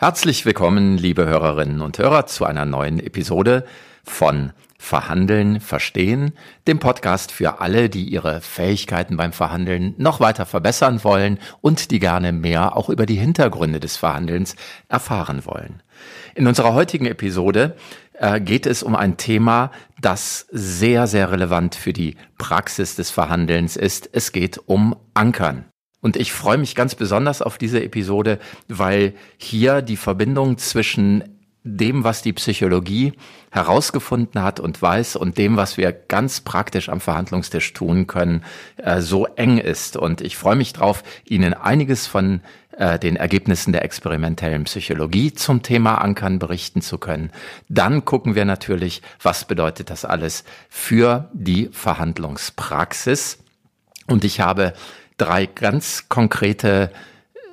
Herzlich willkommen, liebe Hörerinnen und Hörer, zu einer neuen Episode von Verhandeln, Verstehen, dem Podcast für alle, die ihre Fähigkeiten beim Verhandeln noch weiter verbessern wollen und die gerne mehr auch über die Hintergründe des Verhandelns erfahren wollen. In unserer heutigen Episode äh, geht es um ein Thema, das sehr, sehr relevant für die Praxis des Verhandelns ist. Es geht um Ankern. Und ich freue mich ganz besonders auf diese Episode, weil hier die Verbindung zwischen dem, was die Psychologie herausgefunden hat und weiß und dem, was wir ganz praktisch am Verhandlungstisch tun können, äh, so eng ist. Und ich freue mich drauf, Ihnen einiges von äh, den Ergebnissen der experimentellen Psychologie zum Thema Ankern berichten zu können. Dann gucken wir natürlich, was bedeutet das alles für die Verhandlungspraxis. Und ich habe drei ganz konkrete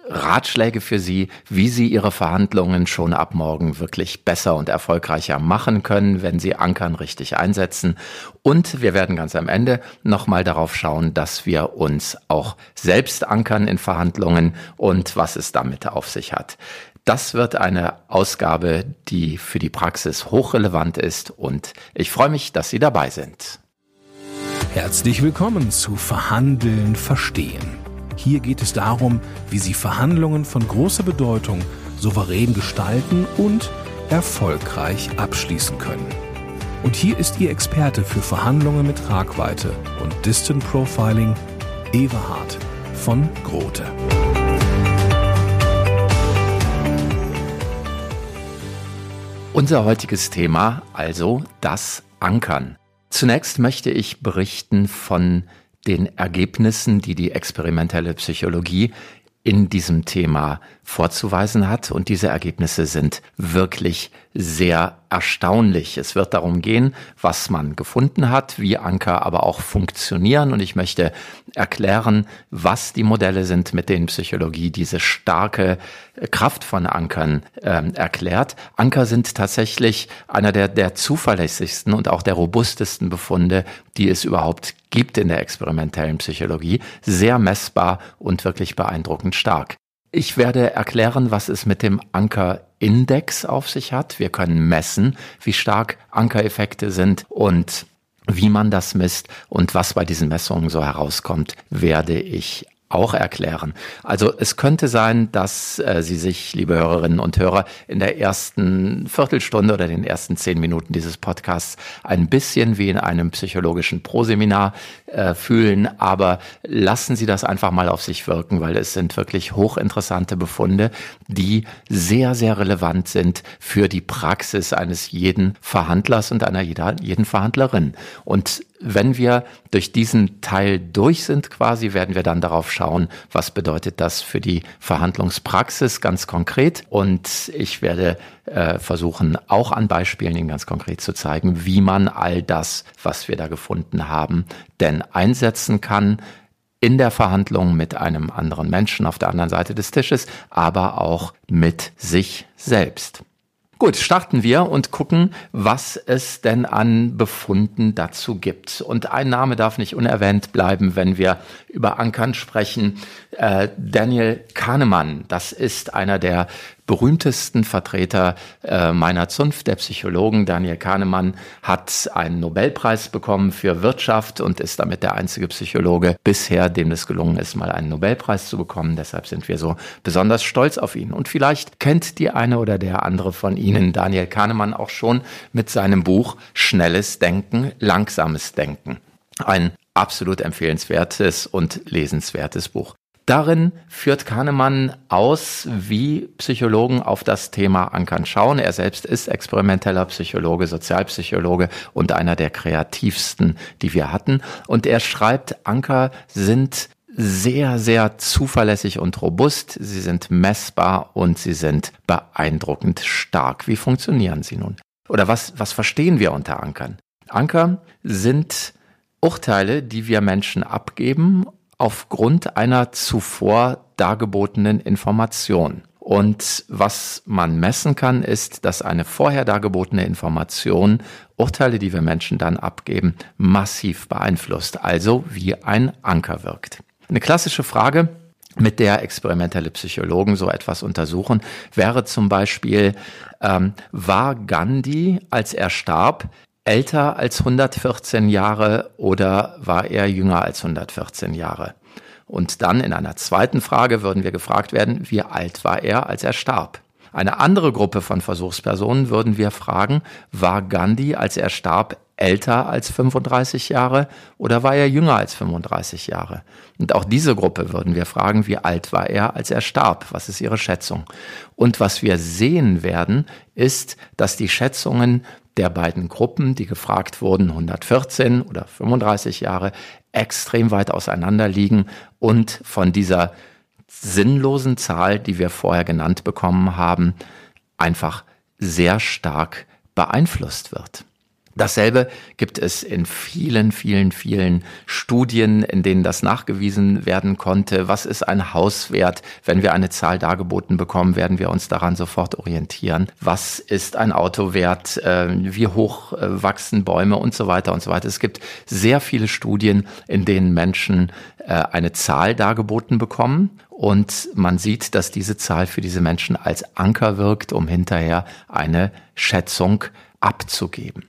Ratschläge für Sie, wie Sie Ihre Verhandlungen schon ab morgen wirklich besser und erfolgreicher machen können, wenn Sie Ankern richtig einsetzen. Und wir werden ganz am Ende nochmal darauf schauen, dass wir uns auch selbst ankern in Verhandlungen und was es damit auf sich hat. Das wird eine Ausgabe, die für die Praxis hochrelevant ist und ich freue mich, dass Sie dabei sind. Herzlich willkommen zu Verhandeln, Verstehen. Hier geht es darum, wie Sie Verhandlungen von großer Bedeutung souverän gestalten und erfolgreich abschließen können. Und hier ist Ihr Experte für Verhandlungen mit Tragweite und Distant Profiling, Everhard von Grote. Unser heutiges Thema also das Ankern. Zunächst möchte ich berichten von den Ergebnissen, die die experimentelle Psychologie in diesem Thema vorzuweisen hat. Und diese Ergebnisse sind wirklich sehr erstaunlich. Es wird darum gehen, was man gefunden hat, wie Anker aber auch funktionieren. Und ich möchte erklären, was die Modelle sind, mit denen Psychologie diese starke Kraft von Ankern äh, erklärt. Anker sind tatsächlich einer der, der zuverlässigsten und auch der robustesten Befunde, die es überhaupt gibt in der experimentellen Psychologie. Sehr messbar und wirklich beeindruckend stark. Ich werde erklären, was es mit dem Ankerindex auf sich hat. Wir können messen, wie stark Ankereffekte sind und wie man das misst und was bei diesen Messungen so herauskommt, werde ich auch erklären. Also es könnte sein, dass äh, Sie sich, liebe Hörerinnen und Hörer, in der ersten Viertelstunde oder den ersten zehn Minuten dieses Podcasts ein bisschen wie in einem psychologischen Proseminar äh, fühlen, aber lassen Sie das einfach mal auf sich wirken, weil es sind wirklich hochinteressante Befunde, die sehr, sehr relevant sind für die Praxis eines jeden Verhandlers und einer jeder, jeden Verhandlerin. Und wenn wir durch diesen Teil durch sind quasi, werden wir dann darauf schauen, was bedeutet das für die Verhandlungspraxis ganz konkret. Und ich werde äh, versuchen, auch an Beispielen Ihnen ganz konkret zu zeigen, wie man all das, was wir da gefunden haben, denn einsetzen kann in der Verhandlung mit einem anderen Menschen auf der anderen Seite des Tisches, aber auch mit sich selbst. Gut, starten wir und gucken, was es denn an Befunden dazu gibt. Und ein Name darf nicht unerwähnt bleiben, wenn wir über Ankern sprechen. Äh, Daniel Kahnemann, das ist einer der berühmtesten Vertreter äh, meiner Zunft, der Psychologen. Daniel Kahnemann hat einen Nobelpreis bekommen für Wirtschaft und ist damit der einzige Psychologe bisher, dem es gelungen ist, mal einen Nobelpreis zu bekommen. Deshalb sind wir so besonders stolz auf ihn. Und vielleicht kennt die eine oder der andere von Ihnen Daniel Kahnemann auch schon mit seinem Buch Schnelles Denken, Langsames Denken. Ein absolut empfehlenswertes und lesenswertes Buch. Darin führt Kahnemann aus, wie Psychologen auf das Thema Ankern schauen. Er selbst ist experimenteller Psychologe, Sozialpsychologe und einer der kreativsten, die wir hatten. Und er schreibt, Anker sind sehr, sehr zuverlässig und robust. Sie sind messbar und sie sind beeindruckend stark. Wie funktionieren sie nun? Oder was, was verstehen wir unter Ankern? Anker sind Urteile, die wir Menschen abgeben aufgrund einer zuvor dargebotenen Information. Und was man messen kann, ist, dass eine vorher dargebotene Information Urteile, die wir Menschen dann abgeben, massiv beeinflusst, also wie ein Anker wirkt. Eine klassische Frage, mit der experimentelle Psychologen so etwas untersuchen, wäre zum Beispiel, ähm, war Gandhi, als er starb, älter als 114 Jahre oder war er jünger als 114 Jahre? Und dann in einer zweiten Frage würden wir gefragt werden, wie alt war er, als er starb? Eine andere Gruppe von Versuchspersonen würden wir fragen, war Gandhi, als er starb, älter als 35 Jahre oder war er jünger als 35 Jahre? Und auch diese Gruppe würden wir fragen, wie alt war er, als er starb? Was ist ihre Schätzung? Und was wir sehen werden, ist, dass die Schätzungen der beiden Gruppen, die gefragt wurden, 114 oder 35 Jahre, extrem weit auseinander liegen und von dieser sinnlosen Zahl, die wir vorher genannt bekommen haben, einfach sehr stark beeinflusst wird. Dasselbe gibt es in vielen, vielen, vielen Studien, in denen das nachgewiesen werden konnte. Was ist ein Hauswert? Wenn wir eine Zahl dargeboten bekommen, werden wir uns daran sofort orientieren. Was ist ein Autowert? Ähm, wie hoch äh, wachsen Bäume und so weiter und so weiter. Es gibt sehr viele Studien, in denen Menschen äh, eine Zahl dargeboten bekommen und man sieht, dass diese Zahl für diese Menschen als Anker wirkt, um hinterher eine Schätzung abzugeben.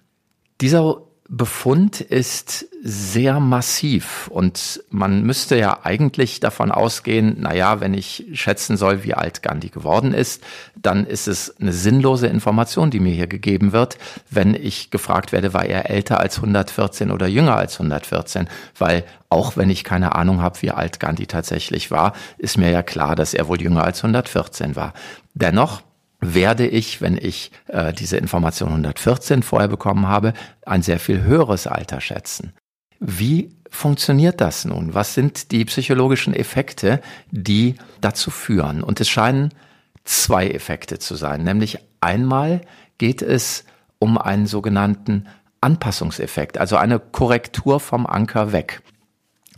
Dieser Befund ist sehr massiv und man müsste ja eigentlich davon ausgehen, na ja, wenn ich schätzen soll, wie alt Gandhi geworden ist, dann ist es eine sinnlose Information, die mir hier gegeben wird, wenn ich gefragt werde, war er älter als 114 oder jünger als 114, weil auch wenn ich keine Ahnung habe, wie alt Gandhi tatsächlich war, ist mir ja klar, dass er wohl jünger als 114 war. Dennoch werde ich, wenn ich äh, diese Information 114 vorher bekommen habe, ein sehr viel höheres Alter schätzen. Wie funktioniert das nun? Was sind die psychologischen Effekte, die dazu führen? Und es scheinen zwei Effekte zu sein. Nämlich einmal geht es um einen sogenannten Anpassungseffekt, also eine Korrektur vom Anker weg.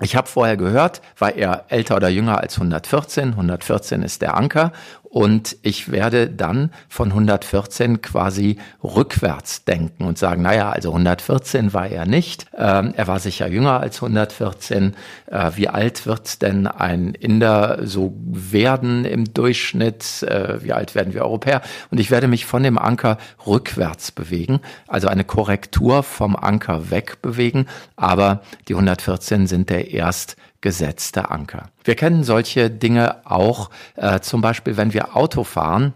Ich habe vorher gehört, war er älter oder jünger als 114. 114 ist der Anker und ich werde dann von 114 quasi rückwärts denken und sagen, naja, also 114 war er nicht, ähm, er war sicher jünger als 114. Äh, wie alt wird denn ein Inder so werden im Durchschnitt? Äh, wie alt werden wir Europäer? Und ich werde mich von dem Anker rückwärts bewegen, also eine Korrektur vom Anker wegbewegen, aber die 114 sind der erst gesetzte Anker. Wir kennen solche Dinge auch, äh, zum Beispiel, wenn wir Auto fahren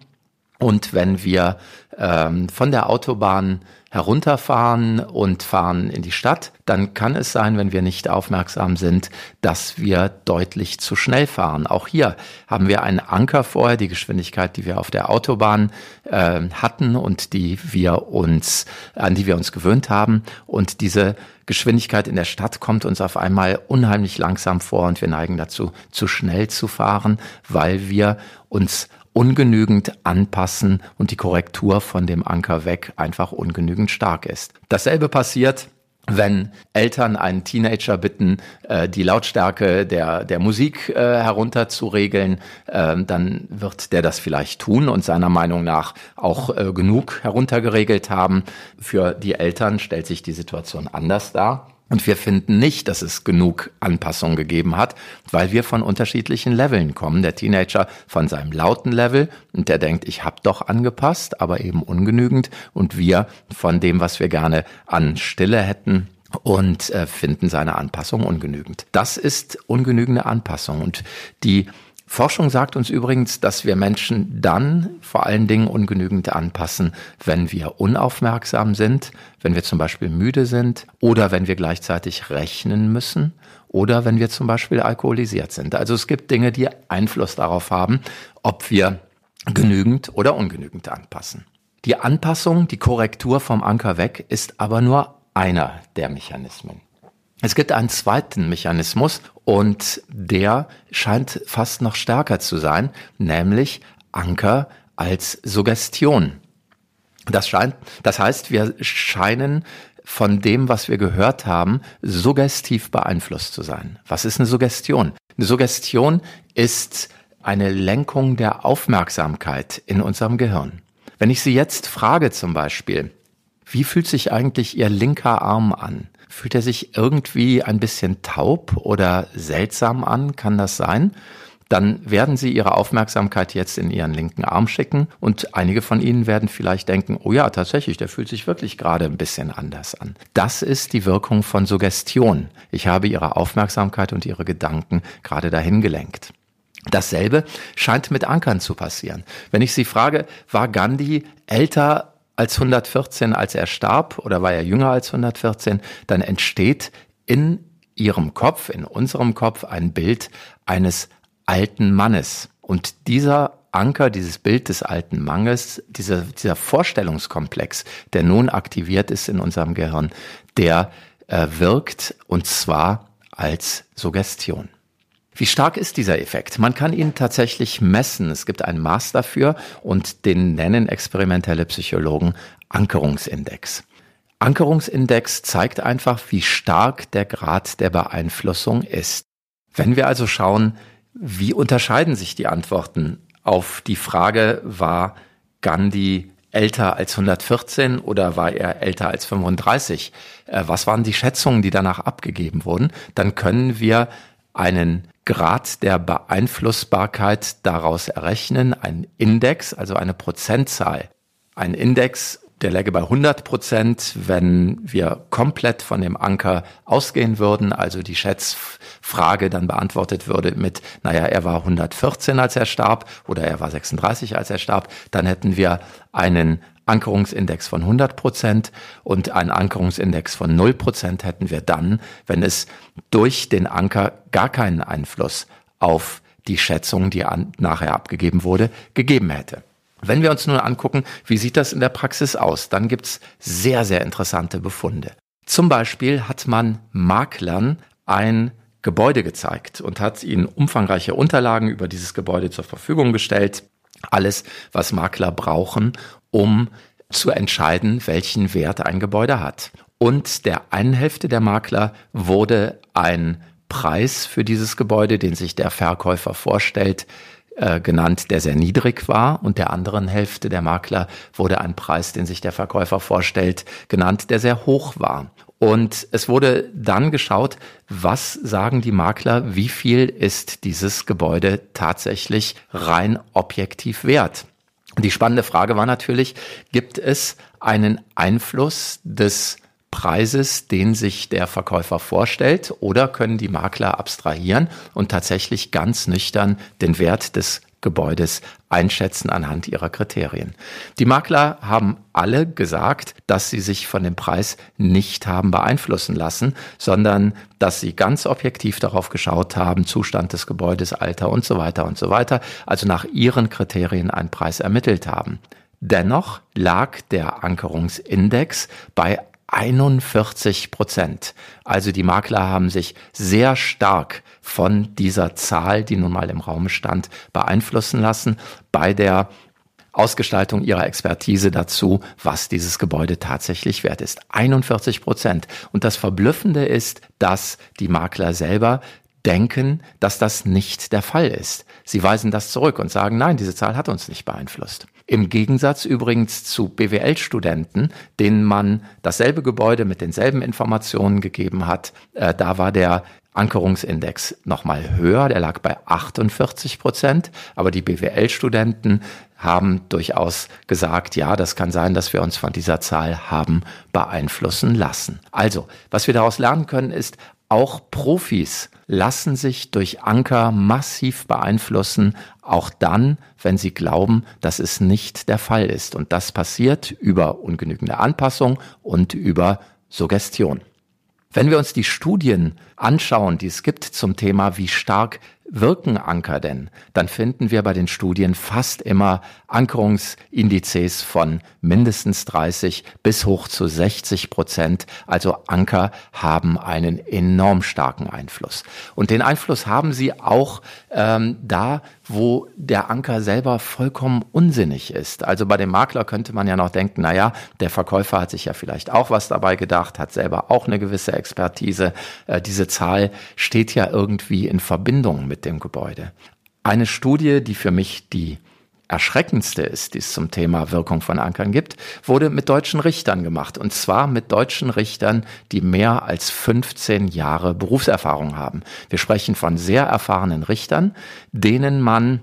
und wenn wir ähm, von der Autobahn herunterfahren und fahren in die Stadt, dann kann es sein, wenn wir nicht aufmerksam sind, dass wir deutlich zu schnell fahren. Auch hier haben wir einen Anker vorher, die Geschwindigkeit, die wir auf der Autobahn äh, hatten und die wir uns, an die wir uns gewöhnt haben. Und diese Geschwindigkeit in der Stadt kommt uns auf einmal unheimlich langsam vor und wir neigen dazu, zu schnell zu fahren, weil wir uns ungenügend anpassen und die Korrektur von dem Anker weg einfach ungenügend stark ist. Dasselbe passiert wenn Eltern einen Teenager bitten, äh, die Lautstärke der, der Musik äh, herunter zu regeln, äh, dann wird der das vielleicht tun und seiner Meinung nach auch äh, genug heruntergeregelt haben. Für die Eltern stellt sich die Situation anders dar. Und wir finden nicht, dass es genug Anpassung gegeben hat, weil wir von unterschiedlichen Leveln kommen. Der Teenager von seinem lauten Level und der denkt, ich habe doch angepasst, aber eben ungenügend. Und wir von dem, was wir gerne an Stille hätten, und äh, finden seine Anpassung ungenügend. Das ist ungenügende Anpassung. Und die Forschung sagt uns übrigens, dass wir Menschen dann vor allen Dingen ungenügend anpassen, wenn wir unaufmerksam sind, wenn wir zum Beispiel müde sind oder wenn wir gleichzeitig rechnen müssen oder wenn wir zum Beispiel alkoholisiert sind. Also es gibt Dinge, die Einfluss darauf haben, ob wir genügend oder ungenügend anpassen. Die Anpassung, die Korrektur vom Anker weg ist aber nur einer der Mechanismen. Es gibt einen zweiten Mechanismus und der scheint fast noch stärker zu sein, nämlich Anker als Suggestion. Das scheint, das heißt, wir scheinen von dem, was wir gehört haben, suggestiv beeinflusst zu sein. Was ist eine Suggestion? Eine Suggestion ist eine Lenkung der Aufmerksamkeit in unserem Gehirn. Wenn ich Sie jetzt frage zum Beispiel, wie fühlt sich eigentlich Ihr linker Arm an? Fühlt er sich irgendwie ein bisschen taub oder seltsam an? Kann das sein? dann werden Sie Ihre Aufmerksamkeit jetzt in Ihren linken Arm schicken und einige von Ihnen werden vielleicht denken, oh ja, tatsächlich, der fühlt sich wirklich gerade ein bisschen anders an. Das ist die Wirkung von Suggestion. Ich habe Ihre Aufmerksamkeit und Ihre Gedanken gerade dahin gelenkt. Dasselbe scheint mit Ankern zu passieren. Wenn ich Sie frage, war Gandhi älter als 114, als er starb, oder war er jünger als 114, dann entsteht in Ihrem Kopf, in unserem Kopf ein Bild eines alten Mannes. Und dieser Anker, dieses Bild des alten Mannes, dieser, dieser Vorstellungskomplex, der nun aktiviert ist in unserem Gehirn, der äh, wirkt und zwar als Suggestion. Wie stark ist dieser Effekt? Man kann ihn tatsächlich messen. Es gibt ein Maß dafür und den nennen experimentelle Psychologen Ankerungsindex. Ankerungsindex zeigt einfach, wie stark der Grad der Beeinflussung ist. Wenn wir also schauen, wie unterscheiden sich die Antworten auf die Frage, war Gandhi älter als 114 oder war er älter als 35? Äh, was waren die Schätzungen, die danach abgegeben wurden? Dann können wir einen Grad der Beeinflussbarkeit daraus errechnen, ein Index, also eine Prozentzahl. Ein Index, der läge bei 100 Prozent, wenn wir komplett von dem Anker ausgehen würden, also die Schätzfrage dann beantwortet würde mit, naja, er war 114, als er starb, oder er war 36, als er starb, dann hätten wir einen Ankerungsindex von 100 Prozent und einen Ankerungsindex von 0 Prozent hätten wir dann, wenn es durch den Anker gar keinen Einfluss auf die Schätzung, die an, nachher abgegeben wurde, gegeben hätte. Wenn wir uns nun angucken, wie sieht das in der Praxis aus, dann gibt's sehr, sehr interessante Befunde. Zum Beispiel hat man Maklern ein Gebäude gezeigt und hat ihnen umfangreiche Unterlagen über dieses Gebäude zur Verfügung gestellt. Alles, was Makler brauchen, um zu entscheiden, welchen Wert ein Gebäude hat. Und der einen Hälfte der Makler wurde ein Preis für dieses Gebäude, den sich der Verkäufer vorstellt, äh, genannt, der sehr niedrig war. Und der anderen Hälfte der Makler wurde ein Preis, den sich der Verkäufer vorstellt, genannt, der sehr hoch war. Und es wurde dann geschaut, was sagen die Makler, wie viel ist dieses Gebäude tatsächlich rein objektiv wert. Die spannende Frage war natürlich, gibt es einen Einfluss des Preises, den sich der Verkäufer vorstellt, oder können die Makler abstrahieren und tatsächlich ganz nüchtern den Wert des Gebäudes einschätzen anhand ihrer Kriterien. Die Makler haben alle gesagt, dass sie sich von dem Preis nicht haben beeinflussen lassen, sondern dass sie ganz objektiv darauf geschaut haben, Zustand des Gebäudes, Alter und so weiter und so weiter, also nach ihren Kriterien einen Preis ermittelt haben. Dennoch lag der Ankerungsindex bei 41 Prozent. Also die Makler haben sich sehr stark von dieser Zahl, die nun mal im Raum stand, beeinflussen lassen bei der Ausgestaltung ihrer Expertise dazu, was dieses Gebäude tatsächlich wert ist. 41 Prozent. Und das Verblüffende ist, dass die Makler selber denken, dass das nicht der Fall ist. Sie weisen das zurück und sagen, nein, diese Zahl hat uns nicht beeinflusst. Im Gegensatz übrigens zu BWL-Studenten, denen man dasselbe Gebäude mit denselben Informationen gegeben hat, äh, da war der Ankerungsindex nochmal höher, der lag bei 48 Prozent, aber die BWL-Studenten haben durchaus gesagt, ja, das kann sein, dass wir uns von dieser Zahl haben beeinflussen lassen. Also, was wir daraus lernen können, ist, auch Profis lassen sich durch Anker massiv beeinflussen, auch dann, wenn sie glauben, dass es nicht der Fall ist. Und das passiert über ungenügende Anpassung und über Suggestion. Wenn wir uns die Studien anschauen, die es gibt zum Thema, wie stark wirken Anker denn, dann finden wir bei den Studien fast immer Ankerungsindizes von mindestens 30 bis hoch zu 60 Prozent. Also Anker haben einen enorm starken Einfluss. Und den Einfluss haben sie auch ähm, da, wo der Anker selber vollkommen unsinnig ist. Also bei dem Makler könnte man ja noch denken, na ja, der Verkäufer hat sich ja vielleicht auch was dabei gedacht, hat selber auch eine gewisse Expertise. Äh, diese Zahl steht ja irgendwie in Verbindung mit dem Gebäude. Eine Studie, die für mich die erschreckendste ist, die es zum Thema Wirkung von Ankern gibt, wurde mit deutschen Richtern gemacht. Und zwar mit deutschen Richtern, die mehr als 15 Jahre Berufserfahrung haben. Wir sprechen von sehr erfahrenen Richtern, denen man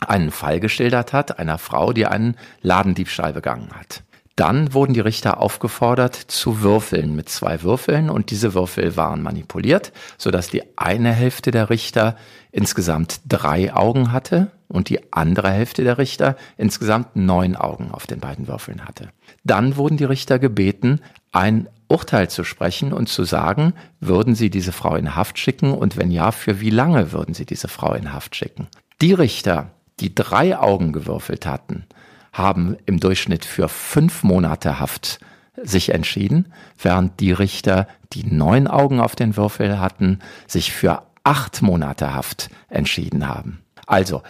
einen Fall geschildert hat, einer Frau, die einen Ladendiebstahl begangen hat. Dann wurden die Richter aufgefordert zu würfeln mit zwei Würfeln und diese Würfel waren manipuliert, sodass die eine Hälfte der Richter insgesamt drei Augen hatte und die andere Hälfte der Richter insgesamt neun Augen auf den beiden Würfeln hatte. Dann wurden die Richter gebeten, ein Urteil zu sprechen und zu sagen, würden sie diese Frau in Haft schicken und wenn ja, für wie lange würden sie diese Frau in Haft schicken. Die Richter, die drei Augen gewürfelt hatten, haben im Durchschnitt für fünf Monate Haft sich entschieden, während die Richter, die neun Augen auf den Würfel hatten, sich für acht Monate Haft entschieden haben. Also,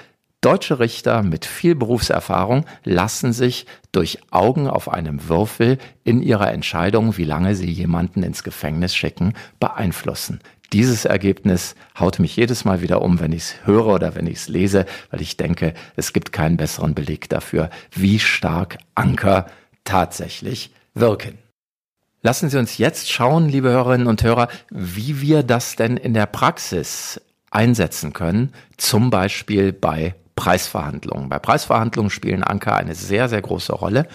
deutsche Richter mit viel Berufserfahrung lassen sich durch Augen auf einem Würfel in ihrer Entscheidung, wie lange sie jemanden ins Gefängnis schicken, beeinflussen dieses Ergebnis haut mich jedes Mal wieder um, wenn ich es höre oder wenn ich es lese, weil ich denke, es gibt keinen besseren Beleg dafür, wie stark Anker tatsächlich wirken. Lassen Sie uns jetzt schauen, liebe Hörerinnen und Hörer, wie wir das denn in der Praxis einsetzen können, zum Beispiel bei Preisverhandlungen. Bei Preisverhandlungen spielen Anker eine sehr, sehr große Rolle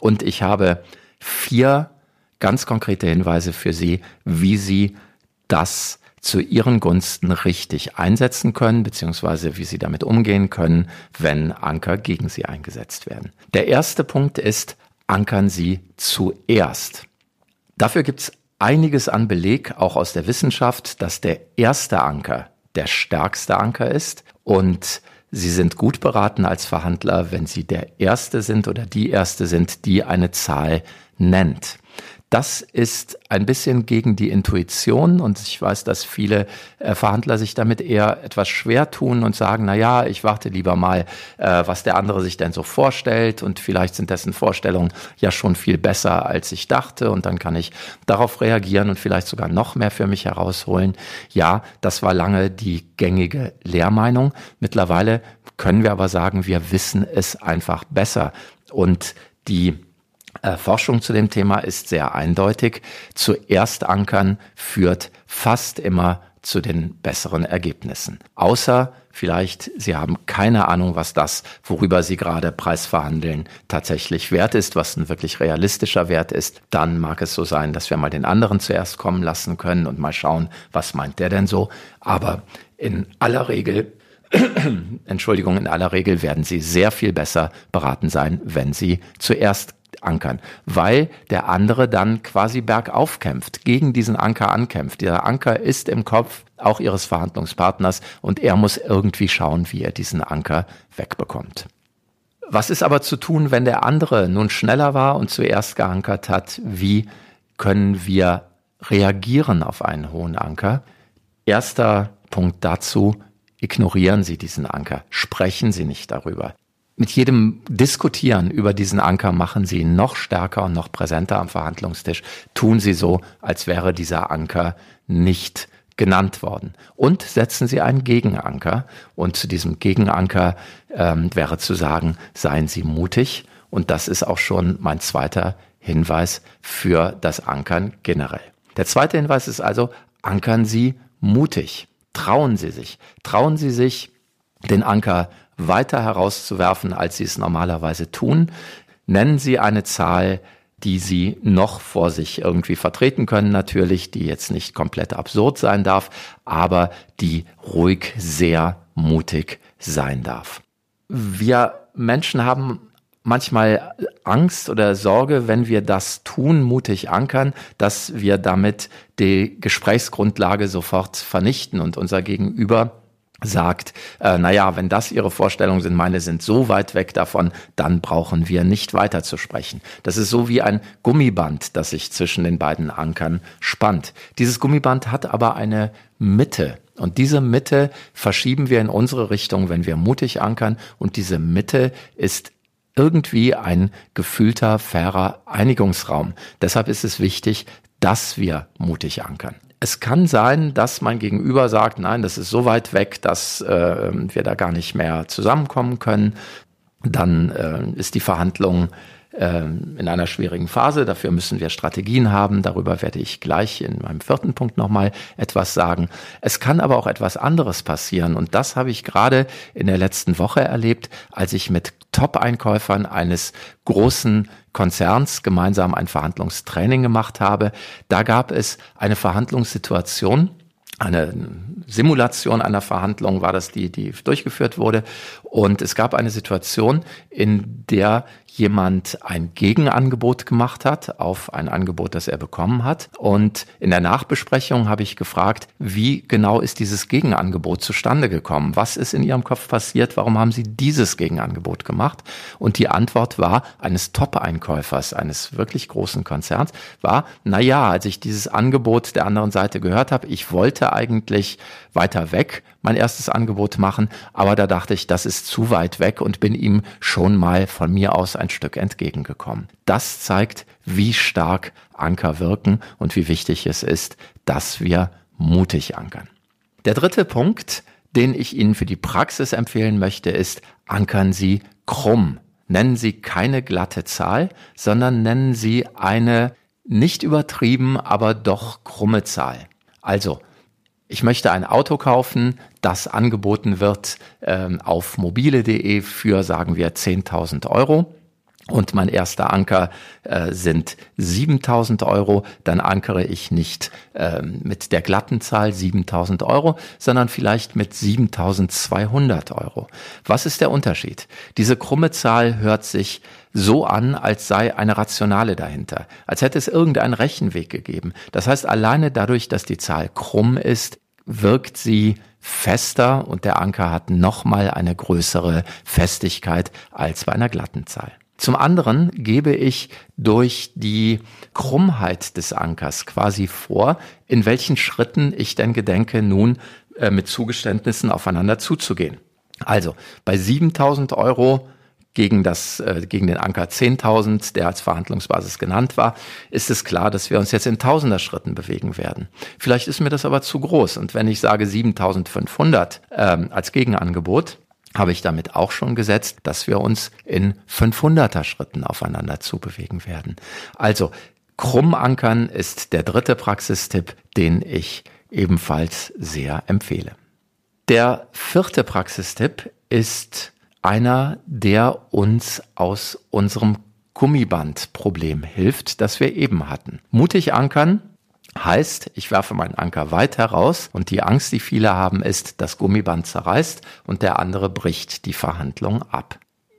und ich habe vier ganz konkrete Hinweise für Sie, wie Sie das zu ihren Gunsten richtig einsetzen können, beziehungsweise wie sie damit umgehen können, wenn Anker gegen sie eingesetzt werden. Der erste Punkt ist, ankern Sie zuerst. Dafür gibt es einiges an Beleg, auch aus der Wissenschaft, dass der erste Anker der stärkste Anker ist und Sie sind gut beraten als Verhandler, wenn Sie der Erste sind oder die Erste sind, die eine Zahl nennt. Das ist ein bisschen gegen die Intuition und ich weiß, dass viele äh, Verhandler sich damit eher etwas schwer tun und sagen, na ja, ich warte lieber mal, äh, was der andere sich denn so vorstellt und vielleicht sind dessen Vorstellungen ja schon viel besser, als ich dachte und dann kann ich darauf reagieren und vielleicht sogar noch mehr für mich herausholen. Ja, das war lange die gängige Lehrmeinung. Mittlerweile können wir aber sagen, wir wissen es einfach besser und die Forschung zu dem Thema ist sehr eindeutig. Zuerst ankern führt fast immer zu den besseren Ergebnissen. Außer vielleicht Sie haben keine Ahnung, was das, worüber Sie gerade Preisverhandeln, tatsächlich wert ist, was ein wirklich realistischer Wert ist. Dann mag es so sein, dass wir mal den anderen zuerst kommen lassen können und mal schauen, was meint der denn so. Aber in aller Regel Entschuldigung, in aller Regel werden Sie sehr viel besser beraten sein, wenn Sie zuerst ankern, weil der andere dann quasi bergauf kämpft, gegen diesen Anker ankämpft. Der Anker ist im Kopf auch ihres Verhandlungspartners und er muss irgendwie schauen, wie er diesen Anker wegbekommt. Was ist aber zu tun, wenn der andere nun schneller war und zuerst geankert hat? Wie können wir reagieren auf einen hohen Anker? Erster Punkt dazu, ignorieren Sie diesen Anker, sprechen Sie nicht darüber mit jedem Diskutieren über diesen Anker machen Sie ihn noch stärker und noch präsenter am Verhandlungstisch. Tun Sie so, als wäre dieser Anker nicht genannt worden. Und setzen Sie einen Gegenanker. Und zu diesem Gegenanker ähm, wäre zu sagen, seien Sie mutig. Und das ist auch schon mein zweiter Hinweis für das Ankern generell. Der zweite Hinweis ist also, ankern Sie mutig. Trauen Sie sich. Trauen Sie sich, den Anker weiter herauszuwerfen, als Sie es normalerweise tun. Nennen Sie eine Zahl, die Sie noch vor sich irgendwie vertreten können, natürlich, die jetzt nicht komplett absurd sein darf, aber die ruhig sehr mutig sein darf. Wir Menschen haben manchmal Angst oder Sorge, wenn wir das tun, mutig ankern, dass wir damit die Gesprächsgrundlage sofort vernichten und unser Gegenüber sagt, äh, naja, wenn das Ihre Vorstellungen sind, meine sind so weit weg davon, dann brauchen wir nicht weiter zu sprechen. Das ist so wie ein Gummiband, das sich zwischen den beiden Ankern spannt. Dieses Gummiband hat aber eine Mitte. Und diese Mitte verschieben wir in unsere Richtung, wenn wir mutig ankern. Und diese Mitte ist irgendwie ein gefühlter, fairer Einigungsraum. Deshalb ist es wichtig, dass wir mutig ankern. Es kann sein, dass mein Gegenüber sagt, nein, das ist so weit weg, dass äh, wir da gar nicht mehr zusammenkommen können. dann äh, ist die Verhandlung in einer schwierigen Phase. Dafür müssen wir Strategien haben. Darüber werde ich gleich in meinem vierten Punkt nochmal etwas sagen. Es kann aber auch etwas anderes passieren. Und das habe ich gerade in der letzten Woche erlebt, als ich mit Top-Einkäufern eines großen Konzerns gemeinsam ein Verhandlungstraining gemacht habe. Da gab es eine Verhandlungssituation, eine Simulation einer Verhandlung war das, die, die durchgeführt wurde. Und es gab eine Situation, in der jemand ein Gegenangebot gemacht hat auf ein Angebot, das er bekommen hat. Und in der Nachbesprechung habe ich gefragt, wie genau ist dieses Gegenangebot zustande gekommen? Was ist in Ihrem Kopf passiert? Warum haben Sie dieses Gegenangebot gemacht? Und die Antwort war eines Top-Einkäufers, eines wirklich großen Konzerns, war, na ja, als ich dieses Angebot der anderen Seite gehört habe, ich wollte eigentlich weiter weg mein erstes Angebot machen, aber da dachte ich, das ist zu weit weg und bin ihm schon mal von mir aus ein Stück entgegengekommen. Das zeigt, wie stark Anker wirken und wie wichtig es ist, dass wir mutig ankern. Der dritte Punkt, den ich Ihnen für die Praxis empfehlen möchte, ist, ankern Sie krumm. Nennen Sie keine glatte Zahl, sondern nennen Sie eine nicht übertrieben, aber doch krumme Zahl. Also ich möchte ein Auto kaufen, das angeboten wird ähm, auf mobile.de für, sagen wir, 10.000 Euro. Und mein erster Anker äh, sind 7000 Euro. Dann ankere ich nicht ähm, mit der glatten Zahl 7000 Euro, sondern vielleicht mit 7200 Euro. Was ist der Unterschied? Diese krumme Zahl hört sich so an, als sei eine Rationale dahinter, als hätte es irgendeinen Rechenweg gegeben. Das heißt, alleine dadurch, dass die Zahl krumm ist, wirkt sie fester und der Anker hat nochmal eine größere Festigkeit als bei einer glatten Zahl. Zum anderen gebe ich durch die Krummheit des Ankers quasi vor, in welchen Schritten ich denn gedenke, nun äh, mit Zugeständnissen aufeinander zuzugehen. Also bei 7000 Euro gegen, das, äh, gegen den Anker 10.000, der als Verhandlungsbasis genannt war, ist es klar, dass wir uns jetzt in Tausender Schritten bewegen werden. Vielleicht ist mir das aber zu groß. Und wenn ich sage 7.500 ähm, als Gegenangebot, habe ich damit auch schon gesetzt, dass wir uns in 500er Schritten aufeinander zubewegen werden. Also krumm ankern ist der dritte Praxistipp, den ich ebenfalls sehr empfehle. Der vierte Praxistipp ist einer, der uns aus unserem Gummibandproblem hilft, das wir eben hatten. Mutig ankern heißt, ich werfe meinen Anker weit heraus und die Angst, die viele haben, ist, das Gummiband zerreißt und der andere bricht die Verhandlung ab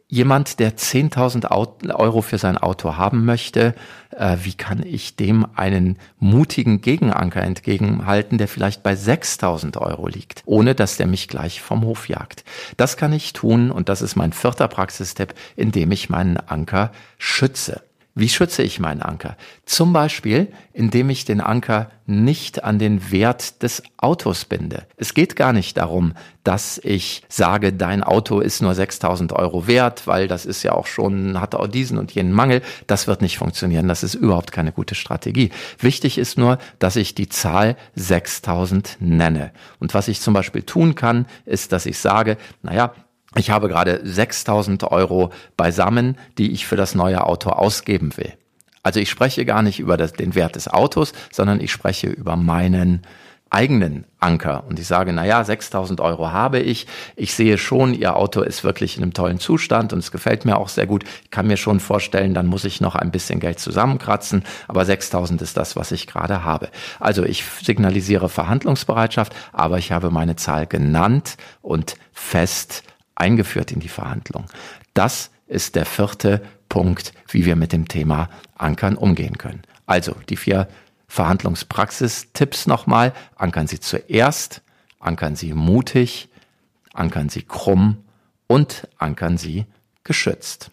jemand, der 10.000 Euro für sein Auto haben möchte, äh, wie kann ich dem einen mutigen Gegenanker entgegenhalten, der vielleicht bei 6.000 Euro liegt, ohne dass der mich gleich vom Hof jagt? Das kann ich tun und das ist mein vierter Praxistipp, indem ich meinen Anker schütze. Wie schütze ich meinen Anker? Zum Beispiel, indem ich den Anker nicht an den Wert des Autos binde. Es geht gar nicht darum, dass ich sage, dein Auto ist nur 6000 Euro wert, weil das ist ja auch schon, hat auch diesen und jenen Mangel. Das wird nicht funktionieren. Das ist überhaupt keine gute Strategie. Wichtig ist nur, dass ich die Zahl 6000 nenne. Und was ich zum Beispiel tun kann, ist, dass ich sage, naja, ich habe gerade 6000 Euro beisammen, die ich für das neue Auto ausgeben will. Also ich spreche gar nicht über das, den Wert des Autos, sondern ich spreche über meinen eigenen Anker und ich sage, na ja, 6000 Euro habe ich. Ich sehe schon, Ihr Auto ist wirklich in einem tollen Zustand und es gefällt mir auch sehr gut. Ich kann mir schon vorstellen, dann muss ich noch ein bisschen Geld zusammenkratzen, aber 6000 ist das, was ich gerade habe. Also ich signalisiere Verhandlungsbereitschaft, aber ich habe meine Zahl genannt und fest eingeführt in die Verhandlung. Das ist der vierte Punkt, wie wir mit dem Thema Ankern umgehen können. Also die vier Verhandlungspraxis-Tipps nochmal. Ankern Sie zuerst, ankern Sie mutig, ankern Sie krumm und ankern Sie geschützt.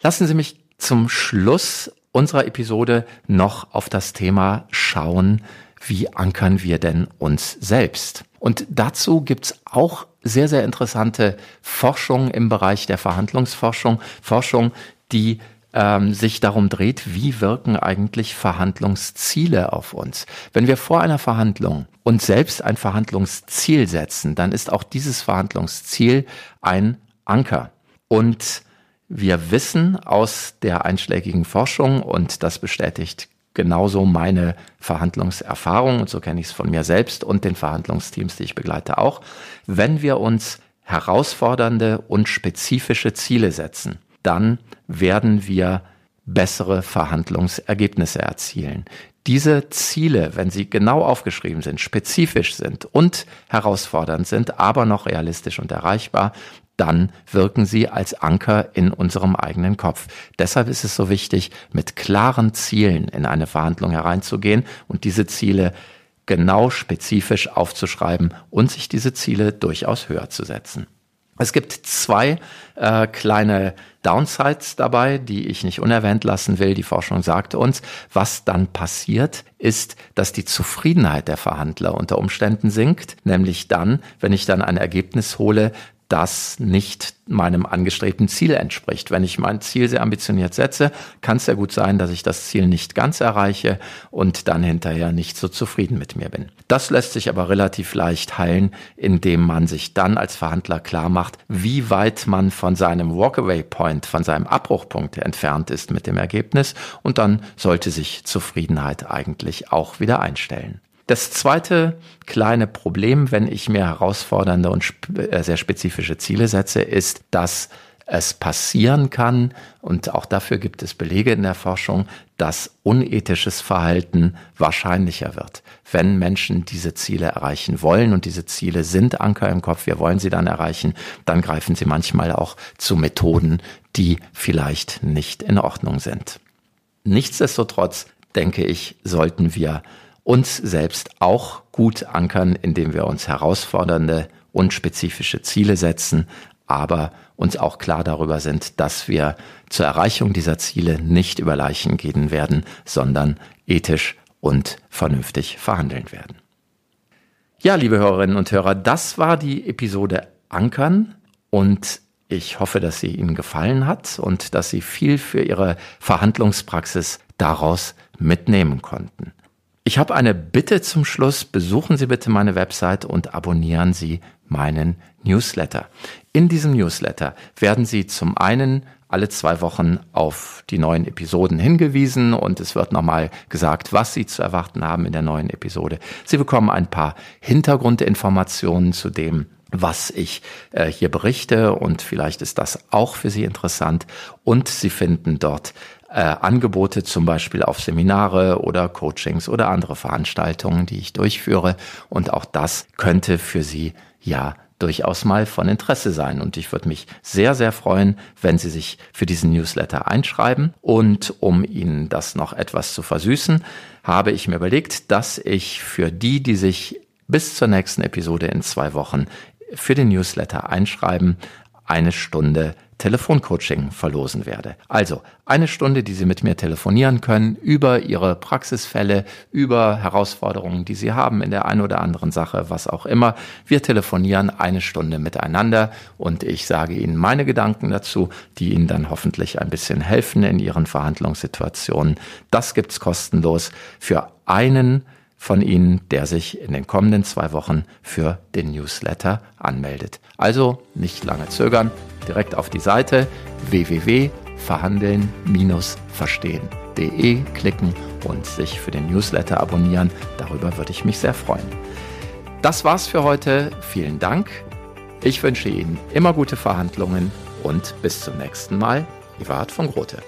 Lassen Sie mich zum Schluss unserer Episode noch auf das Thema schauen, wie ankern wir denn uns selbst? Und dazu gibt's auch sehr, sehr interessante Forschung im Bereich der Verhandlungsforschung, Forschung, die ähm, sich darum dreht, wie wirken eigentlich Verhandlungsziele auf uns. Wenn wir vor einer Verhandlung uns selbst ein Verhandlungsziel setzen, dann ist auch dieses Verhandlungsziel ein Anker. Und wir wissen aus der einschlägigen Forschung, und das bestätigt genauso meine Verhandlungserfahrung, und so kenne ich es von mir selbst und den Verhandlungsteams, die ich begleite auch, wenn wir uns herausfordernde und spezifische Ziele setzen, dann werden wir bessere Verhandlungsergebnisse erzielen. Diese Ziele, wenn sie genau aufgeschrieben sind, spezifisch sind und herausfordernd sind, aber noch realistisch und erreichbar, dann wirken sie als Anker in unserem eigenen Kopf. Deshalb ist es so wichtig, mit klaren Zielen in eine Verhandlung hereinzugehen und diese Ziele genau spezifisch aufzuschreiben und sich diese Ziele durchaus höher zu setzen. Es gibt zwei äh, kleine Downsides dabei, die ich nicht unerwähnt lassen will. Die Forschung sagte uns, was dann passiert, ist, dass die Zufriedenheit der Verhandler unter Umständen sinkt, nämlich dann, wenn ich dann ein Ergebnis hole, das nicht meinem angestrebten Ziel entspricht. Wenn ich mein Ziel sehr ambitioniert setze, kann es ja gut sein, dass ich das Ziel nicht ganz erreiche und dann hinterher nicht so zufrieden mit mir bin. Das lässt sich aber relativ leicht heilen, indem man sich dann als Verhandler klar macht, wie weit man von seinem Walkaway Point, von seinem Abbruchpunkt entfernt ist mit dem Ergebnis und dann sollte sich Zufriedenheit eigentlich auch wieder einstellen. Das zweite kleine Problem, wenn ich mir herausfordernde und äh, sehr spezifische Ziele setze, ist, dass es passieren kann, und auch dafür gibt es Belege in der Forschung, dass unethisches Verhalten wahrscheinlicher wird. Wenn Menschen diese Ziele erreichen wollen und diese Ziele sind Anker im Kopf, wir wollen sie dann erreichen, dann greifen sie manchmal auch zu Methoden, die vielleicht nicht in Ordnung sind. Nichtsdestotrotz denke ich, sollten wir uns selbst auch gut ankern, indem wir uns herausfordernde und spezifische Ziele setzen, aber uns auch klar darüber sind, dass wir zur Erreichung dieser Ziele nicht über Leichen gehen werden, sondern ethisch und vernünftig verhandeln werden. Ja, liebe Hörerinnen und Hörer, das war die Episode Ankern und ich hoffe, dass sie Ihnen gefallen hat und dass Sie viel für Ihre Verhandlungspraxis daraus mitnehmen konnten. Ich habe eine Bitte zum Schluss. Besuchen Sie bitte meine Website und abonnieren Sie meinen Newsletter. In diesem Newsletter werden Sie zum einen alle zwei Wochen auf die neuen Episoden hingewiesen und es wird nochmal gesagt, was Sie zu erwarten haben in der neuen Episode. Sie bekommen ein paar Hintergrundinformationen zu dem, was ich äh, hier berichte und vielleicht ist das auch für Sie interessant und Sie finden dort äh, Angebote zum Beispiel auf Seminare oder Coachings oder andere Veranstaltungen, die ich durchführe. Und auch das könnte für Sie ja durchaus mal von Interesse sein. Und ich würde mich sehr, sehr freuen, wenn Sie sich für diesen Newsletter einschreiben. Und um Ihnen das noch etwas zu versüßen, habe ich mir überlegt, dass ich für die, die sich bis zur nächsten Episode in zwei Wochen für den Newsletter einschreiben, eine Stunde Telefoncoaching verlosen werde. Also eine Stunde, die Sie mit mir telefonieren können über Ihre Praxisfälle, über Herausforderungen, die Sie haben in der einen oder anderen Sache, was auch immer. Wir telefonieren eine Stunde miteinander und ich sage Ihnen meine Gedanken dazu, die Ihnen dann hoffentlich ein bisschen helfen in Ihren Verhandlungssituationen. Das gibt's kostenlos für einen von Ihnen, der sich in den kommenden zwei Wochen für den Newsletter anmeldet. Also nicht lange zögern, direkt auf die Seite www.verhandeln-verstehen.de klicken und sich für den Newsletter abonnieren. Darüber würde ich mich sehr freuen. Das war's für heute. Vielen Dank. Ich wünsche Ihnen immer gute Verhandlungen und bis zum nächsten Mal. Iwart von Grote.